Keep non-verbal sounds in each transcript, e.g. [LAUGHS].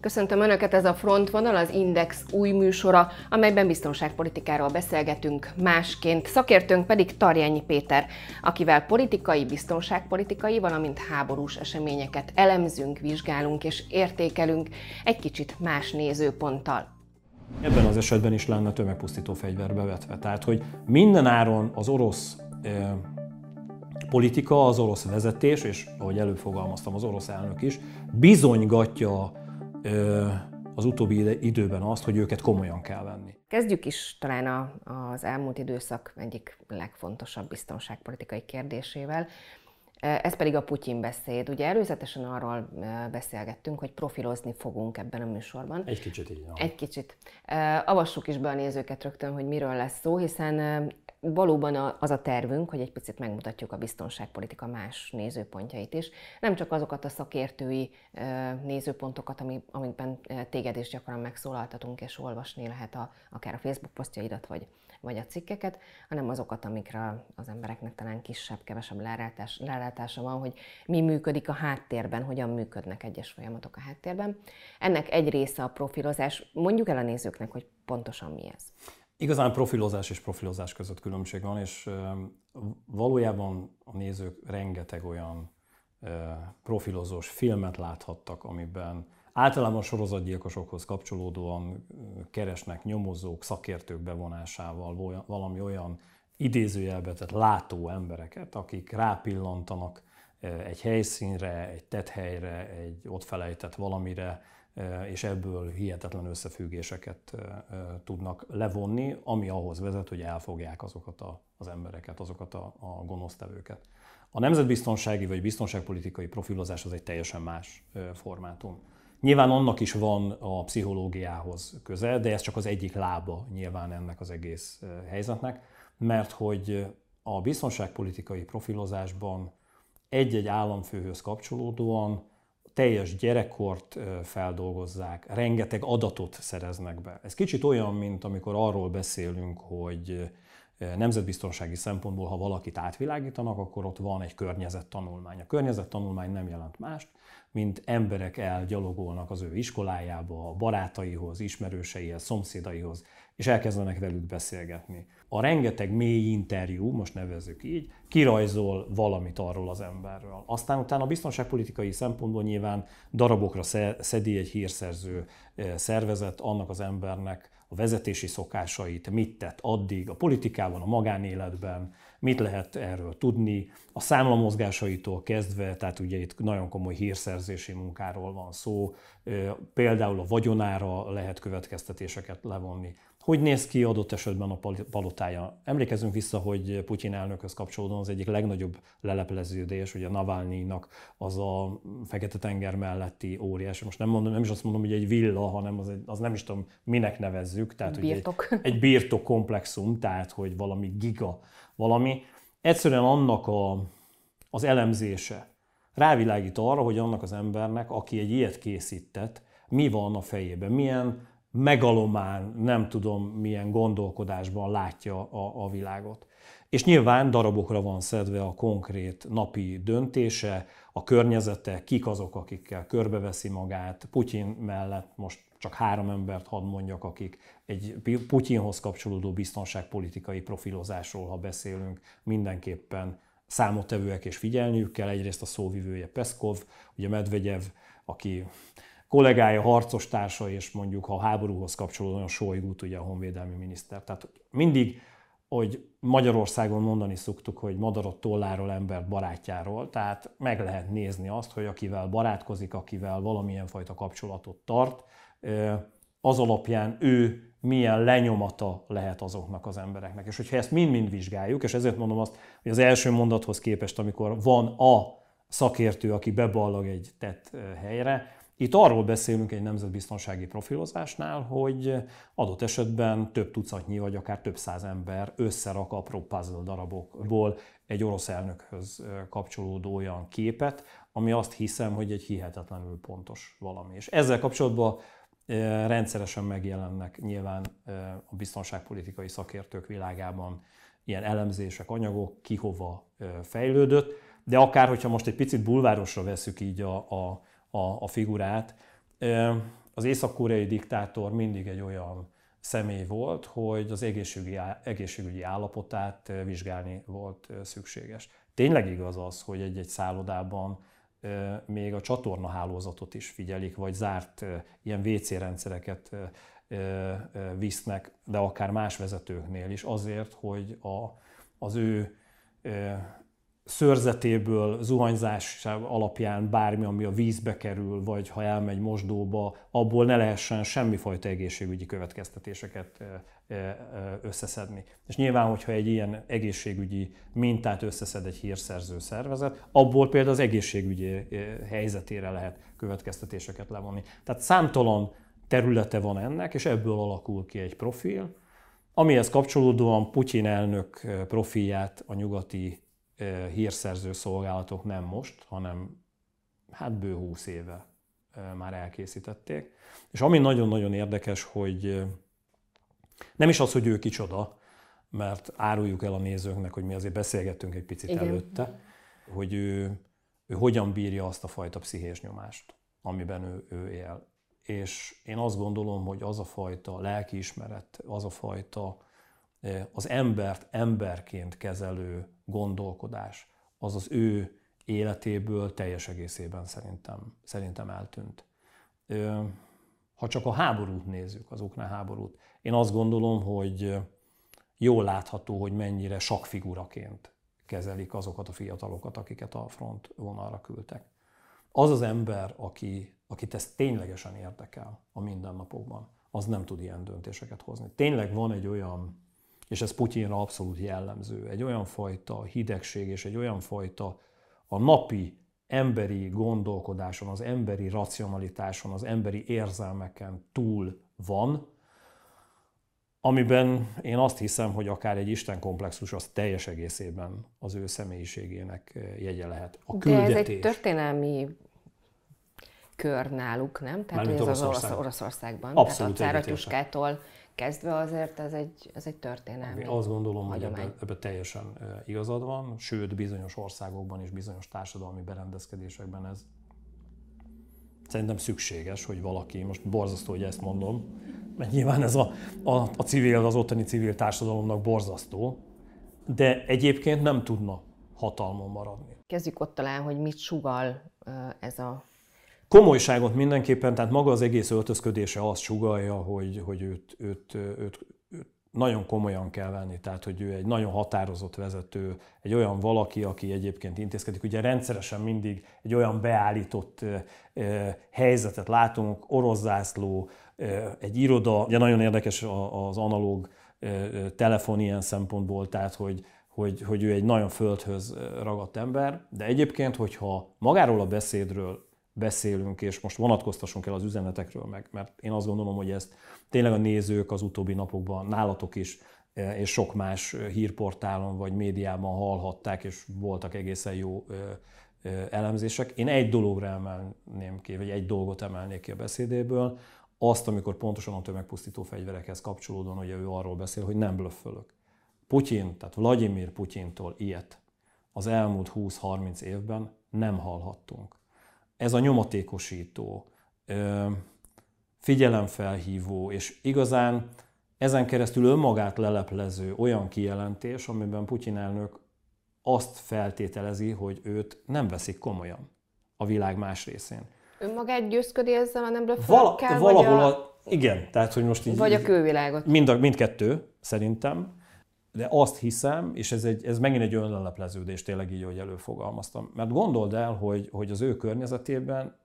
Köszöntöm Önöket, ez a Frontvonal, az Index új műsora, amelyben biztonságpolitikáról beszélgetünk másként. Szakértőnk pedig Tarjányi Péter, akivel politikai, biztonságpolitikai, valamint háborús eseményeket elemzünk, vizsgálunk és értékelünk egy kicsit más nézőponttal. Ebben az esetben is lenne tömegpusztító fegyver bevetve. Tehát, hogy minden áron az orosz politika, az orosz vezetés, és ahogy előfogalmaztam, az orosz elnök is, bizonygatja az utóbbi időben azt, hogy őket komolyan kell venni. Kezdjük is talán a, az elmúlt időszak egyik legfontosabb biztonságpolitikai kérdésével. Ez pedig a Putyin beszéd. Ugye előzetesen arról beszélgettünk, hogy profilozni fogunk ebben a műsorban. Egy kicsit így. Egy kicsit. Avassuk is be a nézőket rögtön, hogy miről lesz szó, hiszen valóban az a tervünk, hogy egy picit megmutatjuk a biztonságpolitika más nézőpontjait is. Nem csak azokat a szakértői nézőpontokat, amikben téged is gyakran megszólaltatunk, és olvasni lehet a, akár a Facebook posztjaidat, vagy, vagy a cikkeket, hanem azokat, amikre az embereknek talán kisebb, kevesebb lelátás, lelátása van, hogy mi működik a háttérben, hogyan működnek egyes folyamatok a háttérben. Ennek egy része a profilozás. Mondjuk el a nézőknek, hogy pontosan mi ez. Igazán profilozás és profilozás között különbség van, és valójában a nézők rengeteg olyan profilozós filmet láthattak, amiben általában sorozatgyilkosokhoz kapcsolódóan keresnek nyomozók, szakértők bevonásával valami olyan idézőjelbe, tehát látó embereket, akik rápillantanak egy helyszínre, egy tethelyre, egy ott felejtett valamire, és ebből hihetetlen összefüggéseket tudnak levonni, ami ahhoz vezet, hogy elfogják azokat a, az embereket, azokat a, a gonosztevőket. A nemzetbiztonsági vagy biztonságpolitikai profilozás az egy teljesen más formátum. Nyilván annak is van a pszichológiához köze, de ez csak az egyik lába nyilván ennek az egész helyzetnek, mert hogy a biztonságpolitikai profilozásban egy-egy államfőhöz kapcsolódóan teljes gyerekkort feldolgozzák, rengeteg adatot szereznek be. Ez kicsit olyan, mint amikor arról beszélünk, hogy nemzetbiztonsági szempontból, ha valakit átvilágítanak, akkor ott van egy környezettanulmány. A környezettanulmány nem jelent mást, mint emberek elgyalogolnak az ő iskolájába, a barátaihoz, ismerőseihez, szomszédaihoz, és elkezdenek velük beszélgetni. A rengeteg mély interjú, most nevezzük így, kirajzol valamit arról az emberről. Aztán utána a biztonságpolitikai szempontból nyilván darabokra szedi egy hírszerző eh, szervezet annak az embernek a vezetési szokásait, mit tett addig a politikában, a magánéletben, mit lehet erről tudni, a számlamozgásaitól kezdve, tehát ugye itt nagyon komoly hírszerzési munkáról van szó, például a vagyonára lehet következtetéseket levonni. Hogy néz ki adott esetben a palotája? Emlékezünk vissza, hogy Putyin elnökhöz kapcsolódóan az egyik legnagyobb lelepleződés, ugye Navalnyinak az a Fekete-tenger melletti óriás. Most nem, mondom, nem is azt mondom, hogy egy villa, hanem az, egy, az nem is tudom, minek nevezzük. Tehát, birtok. Egy, egy birtok komplexum, tehát hogy valami giga valami. Egyszerűen annak a, az elemzése rávilágít arra, hogy annak az embernek, aki egy ilyet készített, mi van a fejében, milyen megalomán, nem tudom milyen gondolkodásban látja a, a világot. És nyilván darabokra van szedve a konkrét napi döntése, a környezete, kik azok, akikkel körbeveszi magát. Putyin mellett most csak három embert hadd mondjak, akik egy Putyinhoz kapcsolódó biztonságpolitikai profilozásról, ha beszélünk, mindenképpen számottevőek és figyelniük kell. Egyrészt a szóvivője Peszkov, ugye Medvegyev, aki kollégája, harcos társa, és mondjuk a háborúhoz kapcsolódóan Sojgut, ugye a honvédelmi miniszter. Tehát mindig, hogy Magyarországon mondani szoktuk, hogy madarat tolláról, embert barátjáról, tehát meg lehet nézni azt, hogy akivel barátkozik, akivel valamilyen fajta kapcsolatot tart, az alapján ő milyen lenyomata lehet azoknak az embereknek. És hogyha ezt mind-mind vizsgáljuk, és ezért mondom azt, hogy az első mondathoz képest, amikor van a szakértő, aki beballag egy tett helyre, itt arról beszélünk egy nemzetbiztonsági profilozásnál, hogy adott esetben több tucatnyi vagy akár több száz ember összerak apró puzzle darabokból egy orosz elnökhöz kapcsolódó olyan képet, ami azt hiszem, hogy egy hihetetlenül pontos valami. És ezzel kapcsolatban rendszeresen megjelennek nyilván a biztonságpolitikai szakértők világában ilyen elemzések, anyagok, ki hova fejlődött, de akár, hogyha most egy picit bulvárosra veszük így a, a, a, a figurát, az észak-koreai diktátor mindig egy olyan személy volt, hogy az egészségügyi, egészségügyi állapotát vizsgálni volt szükséges. Tényleg igaz az, hogy egy-egy szállodában még a csatornahálózatot is figyelik, vagy zárt ilyen WC rendszereket visznek, de akár más vezetőknél is azért, hogy a, az ő szörzetéből, zuhanyzás alapján bármi, ami a vízbe kerül, vagy ha elmegy mosdóba, abból ne lehessen semmifajta egészségügyi következtetéseket összeszedni. És nyilván, hogyha egy ilyen egészségügyi mintát összeszed egy hírszerző szervezet, abból például az egészségügyi helyzetére lehet következtetéseket levonni. Tehát számtalan területe van ennek, és ebből alakul ki egy profil, amihez kapcsolódóan Putyin elnök profilját a nyugati hírszerző szolgálatok nem most, hanem hát bő húsz éve már elkészítették. És ami nagyon-nagyon érdekes, hogy nem is az, hogy ő kicsoda, mert áruljuk el a nézőknek, hogy mi azért beszélgettünk egy picit Igen. előtte, hogy ő, ő hogyan bírja azt a fajta pszichés nyomást, amiben ő, ő él. És én azt gondolom, hogy az a fajta lelkiismeret, az a fajta az embert emberként kezelő gondolkodás, az az ő életéből teljes egészében szerintem, szerintem eltűnt. Ha csak a háborút nézzük, az ukrán háborút, én azt gondolom, hogy jól látható, hogy mennyire sakfiguraként kezelik azokat a fiatalokat, akiket a front vonalra küldtek. Az az ember, aki, akit ez ténylegesen érdekel a mindennapokban, az nem tud ilyen döntéseket hozni. Tényleg van egy olyan és ez Putyinra abszolút jellemző. Egy olyan fajta hidegség és egy olyan fajta a napi emberi gondolkodáson, az emberi racionalitáson, az emberi érzelmeken túl van, amiben én azt hiszem, hogy akár egy Isten komplexus az teljes egészében az ő személyiségének jegye lehet. A De ez egy történelmi kör náluk, nem? Tehát ez az Oroszország. Oroszországban. Abszolút Tehát a kezdve azért ez egy, ez egy történelmi Én azt gondolom, hagyomány. hogy ebben ebbe teljesen igazad van, sőt bizonyos országokban és bizonyos társadalmi berendezkedésekben ez szerintem szükséges, hogy valaki, most borzasztó, hogy ezt mondom, mert nyilván ez a, a, a civil, az ottani civil társadalomnak borzasztó, de egyébként nem tudna hatalmon maradni. Kezdjük ott talán, hogy mit sugal ez a komolyságot mindenképpen, tehát maga az egész öltözködése azt sugalja, hogy, hogy őt, őt, őt, őt nagyon komolyan kell venni, tehát hogy ő egy nagyon határozott vezető, egy olyan valaki, aki egyébként intézkedik. Ugye rendszeresen mindig egy olyan beállított helyzetet látunk, orosz zászló, egy iroda, ugye nagyon érdekes az analóg telefon ilyen szempontból, tehát hogy, hogy, hogy ő egy nagyon földhöz ragadt ember, de egyébként, hogyha magáról a beszédről beszélünk, és most vonatkoztassunk el az üzenetekről meg, mert én azt gondolom, hogy ezt tényleg a nézők az utóbbi napokban nálatok is, e, és sok más hírportálon vagy médiában hallhatták, és voltak egészen jó elemzések. Én egy dologra emelném ki, vagy egy dolgot emelnék ki a beszédéből, azt, amikor pontosan a tömegpusztító fegyverekhez kapcsolódóan, ugye ő arról beszél, hogy nem blöffölök. Putyin, tehát Vladimir Putyintól ilyet az elmúlt 20-30 évben nem hallhattunk ez a nyomatékosító, figyelemfelhívó, és igazán ezen keresztül önmagát leleplező olyan kijelentés, amiben Putyin elnök azt feltételezi, hogy őt nem veszik komolyan a világ más részén. Önmagát győzködi ezzel a nem Val- Valahol a... a... Igen, tehát hogy most így... Vagy a külvilágot. Mind a, mindkettő, szerintem de azt hiszem, és ez, egy, ez megint egy önlelepleződés, tényleg így, hogy előfogalmaztam. Mert gondold el, hogy, hogy az ő környezetében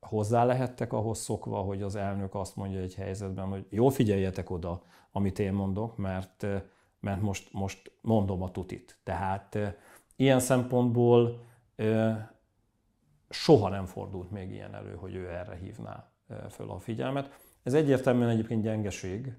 hozzá lehettek ahhoz szokva, hogy az elnök azt mondja egy helyzetben, hogy jó figyeljetek oda, amit én mondok, mert, mert most, most mondom a tutit. Tehát ilyen szempontból soha nem fordult még ilyen elő, hogy ő erre hívná föl a figyelmet. Ez egyértelműen egyébként gyengeség,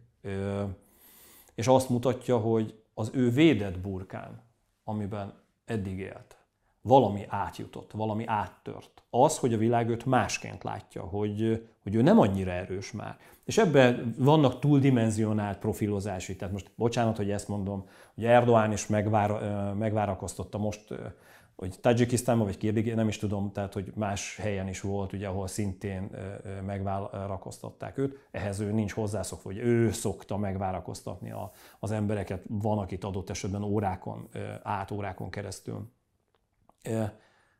és azt mutatja, hogy az ő védett burkán, amiben eddig élt, valami átjutott, valami áttört. Az, hogy a világ őt másként látja, hogy, hogy ő nem annyira erős már. És ebben vannak túldimenzionált profilozási, tehát most bocsánat, hogy ezt mondom, hogy Erdoğan is megvár, megvárakoztatta most, hogy Tajikisztánban vagy Kirgizistánban, nem is tudom, tehát hogy más helyen is volt, ugye, ahol szintén megvárakoztatták őt. Ehhez ő nincs hozzászokva, hogy ő szokta megvárakoztatni a, az embereket, van, akit adott esetben órákon, át órákon keresztül.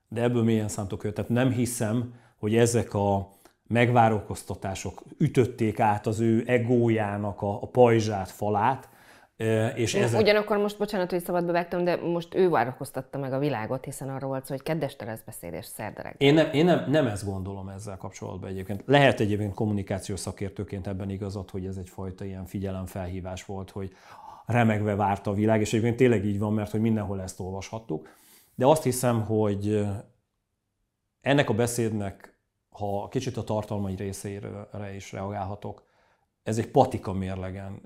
De ebből milyen szántok őt. Tehát nem hiszem, hogy ezek a megvárakoztatások ütötték át az ő egójának a, a pajzsát, falát, és ezek... Ugyanakkor most, bocsánat, hogy szabadba vágtam, de most ő várakoztatta meg a világot, hiszen arról volt szó, hogy kedveste lesz beszéd és szerderek. Én, nem, én nem, nem ezt gondolom ezzel kapcsolatban egyébként. Lehet egyébként kommunikációs szakértőként ebben igazat, hogy ez egyfajta ilyen figyelemfelhívás volt, hogy remegve várta a világ, és egyébként tényleg így van, mert hogy mindenhol ezt olvashattuk. De azt hiszem, hogy ennek a beszédnek, ha kicsit a tartalmai részére is reagálhatok, ez egy patika mérlegen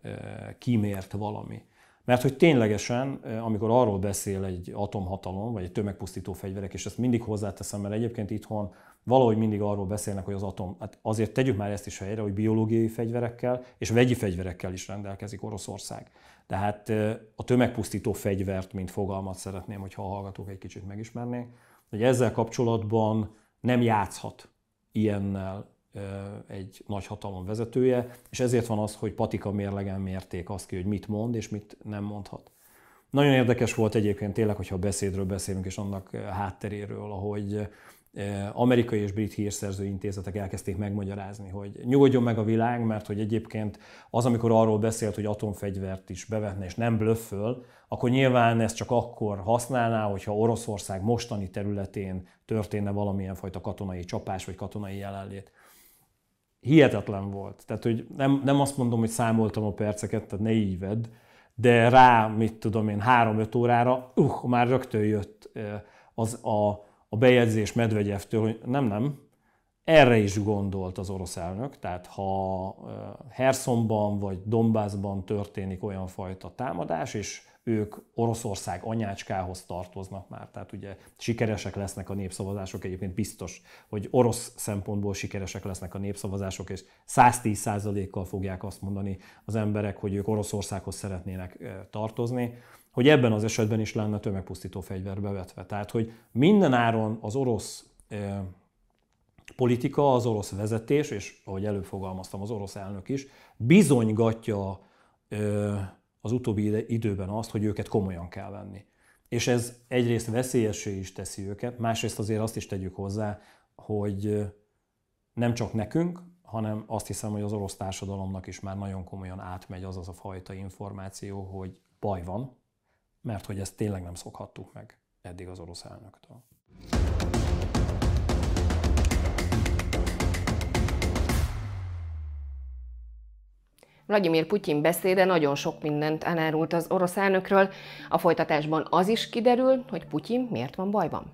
kimért valami. Mert hogy ténylegesen, amikor arról beszél egy atomhatalom, vagy egy tömegpusztító fegyverek, és ezt mindig hozzáteszem, mert egyébként itthon valahogy mindig arról beszélnek, hogy az atom, hát azért tegyük már ezt is helyre, hogy biológiai fegyverekkel és vegyi fegyverekkel is rendelkezik Oroszország. Tehát a tömegpusztító fegyvert, mint fogalmat szeretném, hogyha a hallgatók egy kicsit megismernék, hogy ezzel kapcsolatban nem játszhat ilyennel egy nagy hatalom vezetője, és ezért van az, hogy patika mérlegen mérték azt ki, hogy mit mond és mit nem mondhat. Nagyon érdekes volt egyébként tényleg, hogyha a beszédről beszélünk, és annak hátteréről, ahogy amerikai és brit hírszerző intézetek elkezdték megmagyarázni, hogy nyugodjon meg a világ, mert hogy egyébként az, amikor arról beszélt, hogy atomfegyvert is bevetne és nem blöfföl, akkor nyilván ezt csak akkor használná, hogyha Oroszország mostani területén történne valamilyen fajta katonai csapás vagy katonai jelenlét hihetetlen volt. Tehát, hogy nem, nem azt mondom, hogy számoltam a perceket, tehát ne így de rá, mit tudom én, három-öt órára, uh, már rögtön jött az a, a bejegyzés Medvegyevtől, hogy nem, nem, erre is gondolt az orosz elnök, tehát ha Hersonban vagy Dombászban történik olyan fajta támadás, és ők Oroszország anyácskához tartoznak már, tehát ugye sikeresek lesznek a népszavazások, egyébként biztos, hogy orosz szempontból sikeresek lesznek a népszavazások, és 110%-kal fogják azt mondani az emberek, hogy ők Oroszországhoz szeretnének tartozni, hogy ebben az esetben is lenne tömegpusztító fegyver bevetve. Tehát, hogy minden áron az orosz politika, az orosz vezetés, és ahogy előfogalmaztam, az orosz elnök is, bizonygatja az utóbbi időben azt, hogy őket komolyan kell venni. És ez egyrészt veszélyessé is teszi őket, másrészt azért azt is tegyük hozzá, hogy nem csak nekünk, hanem azt hiszem, hogy az orosz társadalomnak is már nagyon komolyan átmegy az az a fajta információ, hogy baj van, mert hogy ezt tényleg nem szokhattuk meg eddig az orosz elnöktől. Vladimir Putyin beszéde nagyon sok mindent elárult az orosz elnökről. A folytatásban az is kiderül, hogy Putyin miért van bajban.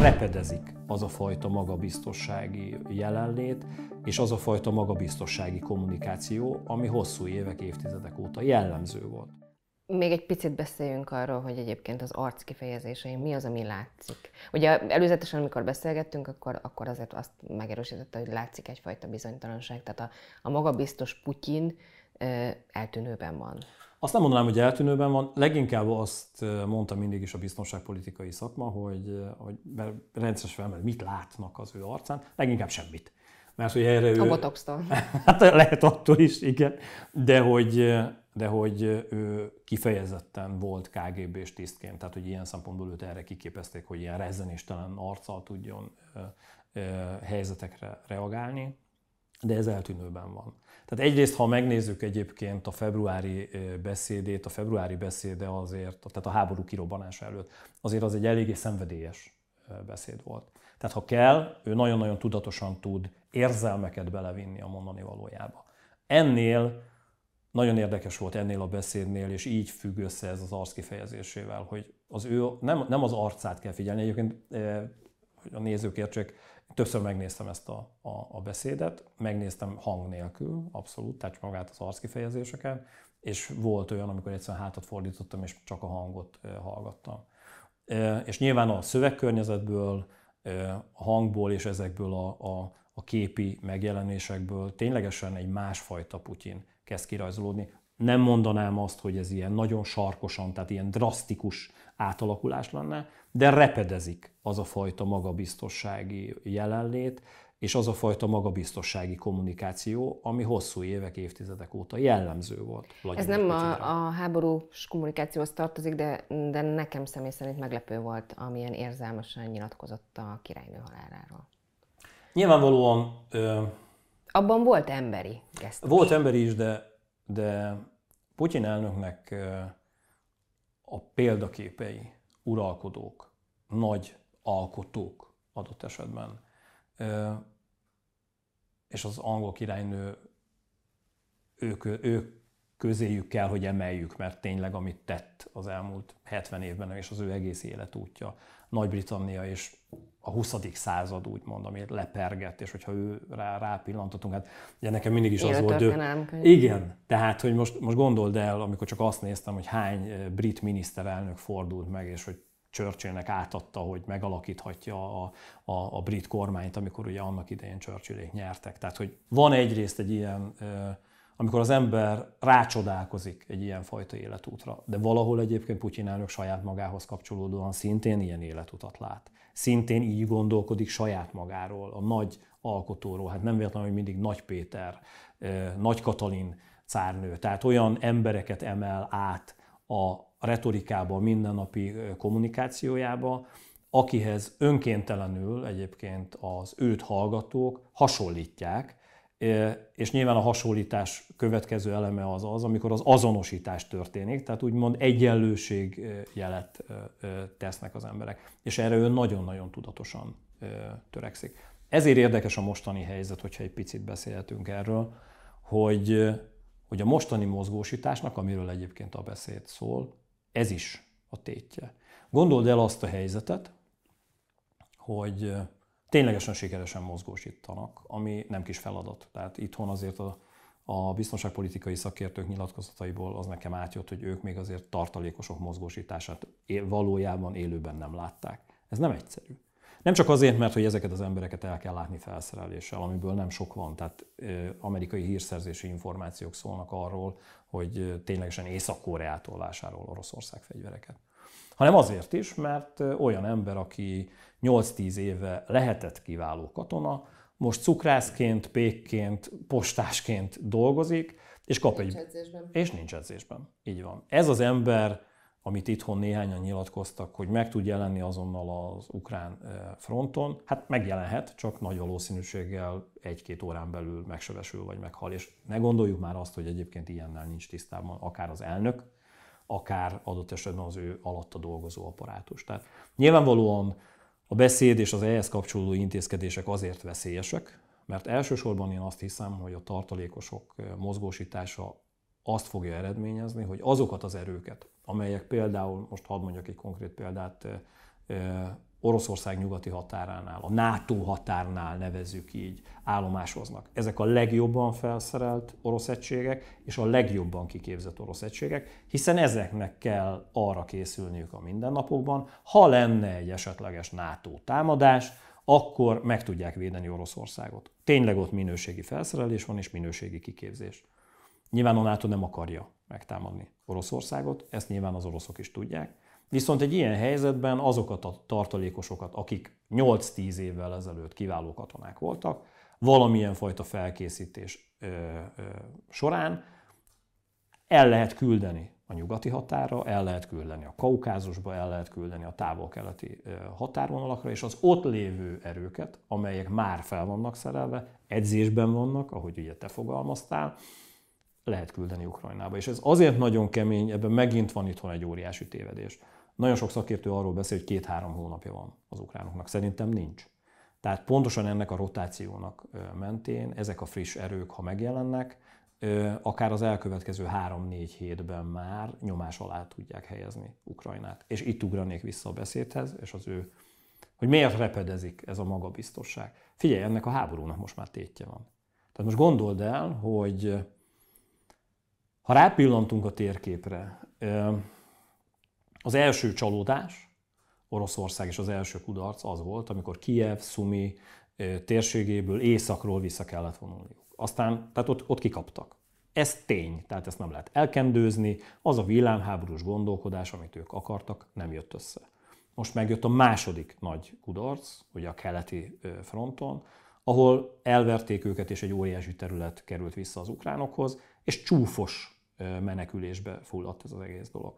Repedezik az a fajta magabiztossági jelenlét, és az a fajta magabiztossági kommunikáció, ami hosszú évek, évtizedek óta jellemző volt. Még egy picit beszéljünk arról, hogy egyébként az arc kifejezésein mi az, ami látszik. Ugye előzetesen, amikor beszélgettünk, akkor, akkor azért azt megerősítette, hogy látszik egyfajta bizonytalanság. Tehát a, a magabiztos Putyin eltűnőben van. Azt nem mondanám, hogy eltűnőben van, leginkább azt mondta mindig is a biztonságpolitikai szakma, hogy, hogy rendszeresen mert mit látnak az ő arcán, leginkább semmit. Mert hogy erre ő... A botoxtól. [LAUGHS] Hát lehet attól is, igen. De hogy, de hogy ő kifejezetten volt KGB-s tisztként, tehát hogy ilyen szempontból őt erre kiképezték, hogy ilyen rezzenéstelen arccal tudjon helyzetekre reagálni, de ez eltűnőben van. Tehát egyrészt, ha megnézzük egyébként a februári beszédét, a februári beszéde azért, tehát a háború kirobbanása előtt, azért az egy eléggé szenvedélyes beszéd volt. Tehát ha kell, ő nagyon-nagyon tudatosan tud érzelmeket belevinni a mondani valójába. Ennél nagyon érdekes volt ennél a beszédnél, és így függ össze ez az arc kifejezésével, hogy az ő, nem, nem az arcát kell figyelni, egyébként hogy a nézők értsék, többször megnéztem ezt a, a, a beszédet, megnéztem hang nélkül, abszolút, tehát magát az arckifejezéseket, és volt olyan, amikor egyszerűen hátat fordítottam, és csak a hangot hallgattam. és nyilván a szövegkörnyezetből, a hangból és ezekből a, a, a képi megjelenésekből ténylegesen egy másfajta Putyin kezd kirajzolódni. Nem mondanám azt, hogy ez ilyen nagyon sarkosan, tehát ilyen drasztikus átalakulás lenne, de repedezik az a fajta magabiztossági jelenlét, és az a fajta magabiztossági kommunikáció, ami hosszú évek, évtizedek óta jellemző volt. Vladimir Ez nem a, a háborús kommunikációhoz tartozik, de, de nekem személy szerint meglepő volt, amilyen érzelmesen nyilatkozott a királynő haláláról. Nyilvánvalóan... Ö, Abban volt emberi gesztus. Volt emberi is, de, de Putyin elnöknek a példaképei, uralkodók, nagy alkotók adott esetben, és az angol királynő ők, ők közéjük kell, hogy emeljük, mert tényleg amit tett az elmúlt 70 évben, és az ő egész életútja, Nagy-Britannia és a 20. század úgymond, ami lepergett, és hogyha ő rá, rápillantatunk, hát ugye nekem mindig is az volt. Ő, igen, tehát hogy most, most gondold el, amikor csak azt néztem, hogy hány brit miniszterelnök fordult meg, és hogy Churchillnek átadta, hogy megalakíthatja a, a, a brit kormányt, amikor ugye annak idején Churchillék nyertek. Tehát, hogy van egyrészt egy ilyen, amikor az ember rácsodálkozik egy ilyen fajta életútra, de valahol egyébként Putyin elnök saját magához kapcsolódóan szintén ilyen életutat lát. Szintén így gondolkodik saját magáról, a nagy alkotóról. Hát nem véletlenül, hogy mindig Nagy Péter, Nagy Katalin cárnő. Tehát olyan embereket emel át a retorikába, a mindennapi kommunikációjába, akihez önkéntelenül egyébként az őt hallgatók hasonlítják, és nyilván a hasonlítás következő eleme az az, amikor az azonosítás történik, tehát úgymond egyenlőség jelet tesznek az emberek. És erre ő nagyon-nagyon tudatosan törekszik. Ezért érdekes a mostani helyzet, hogyha egy picit beszélhetünk erről, hogy, hogy a mostani mozgósításnak, amiről egyébként a beszéd szól, ez is a tétje. Gondold el azt a helyzetet, hogy ténylegesen sikeresen mozgósítanak, ami nem kis feladat. Tehát itthon azért a, a biztonságpolitikai szakértők nyilatkozataiból az nekem átjött, hogy ők még azért tartalékosok mozgósítását valójában élőben nem látták. Ez nem egyszerű. Nem csak azért, mert hogy ezeket az embereket el kell látni felszereléssel, amiből nem sok van, tehát amerikai hírszerzési információk szólnak arról, hogy ténylegesen Észak-Koreától vásárol Oroszország fegyvereket. Hanem azért is, mert olyan ember, aki 8-10 éve lehetett kiváló katona, most cukrászként, pékként, postásként dolgozik, és kap nincs egy... Edzésben. És nincs edzésben. Így van. Ez az ember amit itthon néhányan nyilatkoztak, hogy meg tud jelenni azonnal az ukrán fronton, hát megjelenhet, csak nagy valószínűséggel egy-két órán belül megsebesül vagy meghal. És ne gondoljuk már azt, hogy egyébként ilyennel nincs tisztában akár az elnök, akár adott esetben az ő alatta dolgozó apparátus. Tehát nyilvánvalóan a beszéd és az ehhez kapcsolódó intézkedések azért veszélyesek, mert elsősorban én azt hiszem, hogy a tartalékosok mozgósítása azt fogja eredményezni, hogy azokat az erőket, amelyek például, most hadd mondjak egy konkrét példát, Oroszország nyugati határánál, a NATO határnál nevezzük így, állomásoznak. Ezek a legjobban felszerelt orosz egységek és a legjobban kiképzett orosz egységek, hiszen ezeknek kell arra készülniük a mindennapokban, ha lenne egy esetleges NATO támadás, akkor meg tudják védeni Oroszországot. Tényleg ott minőségi felszerelés van és minőségi kiképzés. Nyilván a NATO nem akarja megtámadni Oroszországot, ezt nyilván az oroszok is tudják. Viszont egy ilyen helyzetben azokat a tartalékosokat, akik 8-10 évvel ezelőtt kiváló katonák voltak, valamilyen fajta felkészítés ö, ö, során el lehet küldeni a nyugati határa, el lehet küldeni a Kaukázusba, el lehet küldeni a távol-keleti határvonalakra, és az ott lévő erőket, amelyek már fel vannak szerelve, edzésben vannak, ahogy ugye te fogalmaztál, lehet küldeni Ukrajnába. És ez azért nagyon kemény, ebben megint van itthon egy óriási tévedés. Nagyon sok szakértő arról beszél, hogy két-három hónapja van az ukránoknak. Szerintem nincs. Tehát pontosan ennek a rotációnak mentén ezek a friss erők, ha megjelennek, akár az elkövetkező három-négy hétben már nyomás alá tudják helyezni Ukrajnát. És itt ugranék vissza a beszédhez, és az ő, hogy miért repedezik ez a magabiztosság. Figyelj, ennek a háborúnak most már tétje van. Tehát most gondold el, hogy ha rápillantunk a térképre, az első csalódás Oroszország és az első kudarc az volt, amikor Kiev, Sumi térségéből északról vissza kellett vonulniuk. Aztán, tehát ott, ott kikaptak. Ez tény, tehát ezt nem lehet elkendőzni, az a villámháborús gondolkodás, amit ők akartak, nem jött össze. Most megjött a második nagy kudarc, ugye a keleti fronton, ahol elverték őket, és egy óriási terület került vissza az ukránokhoz, és csúfos menekülésbe fulladt ez az egész dolog.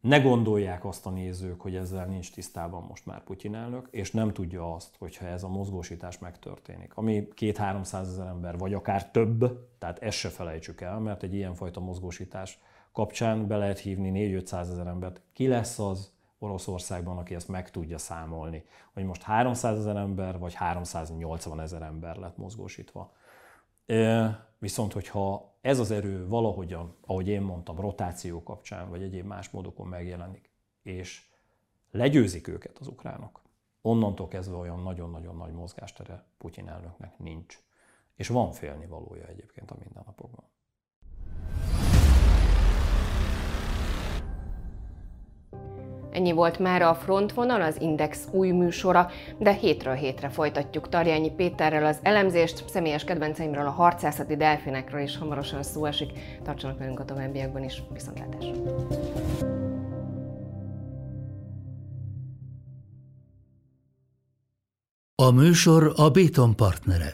Ne gondolják azt a nézők, hogy ezzel nincs tisztában most már Putyin elnök, és nem tudja azt, hogyha ez a mozgósítás megtörténik. Ami két 300 ezer ember, vagy akár több, tehát ezt se felejtsük el, mert egy ilyenfajta mozgósítás kapcsán be lehet hívni 4-500 ezer embert. Ki lesz az Oroszországban, aki ezt meg tudja számolni, hogy most 300 ezer ember, vagy 380 ezer ember lett mozgósítva. Viszont, hogyha ez az erő valahogyan, ahogy én mondtam, rotáció kapcsán, vagy egyéb más módokon megjelenik, és legyőzik őket az ukránok, onnantól kezdve olyan nagyon-nagyon nagy mozgástere Putyin elnöknek nincs. És van félni valója egyébként a mindennapokban. Ennyi volt már a frontvonal, az Index új műsora, de hétről hétre folytatjuk Tarjányi Péterrel az elemzést, személyes kedvenceimről a harcászati delfinekről is hamarosan szó esik. Tartsanak velünk a továbbiakban is, viszontlátás! A műsor a Béton partnere.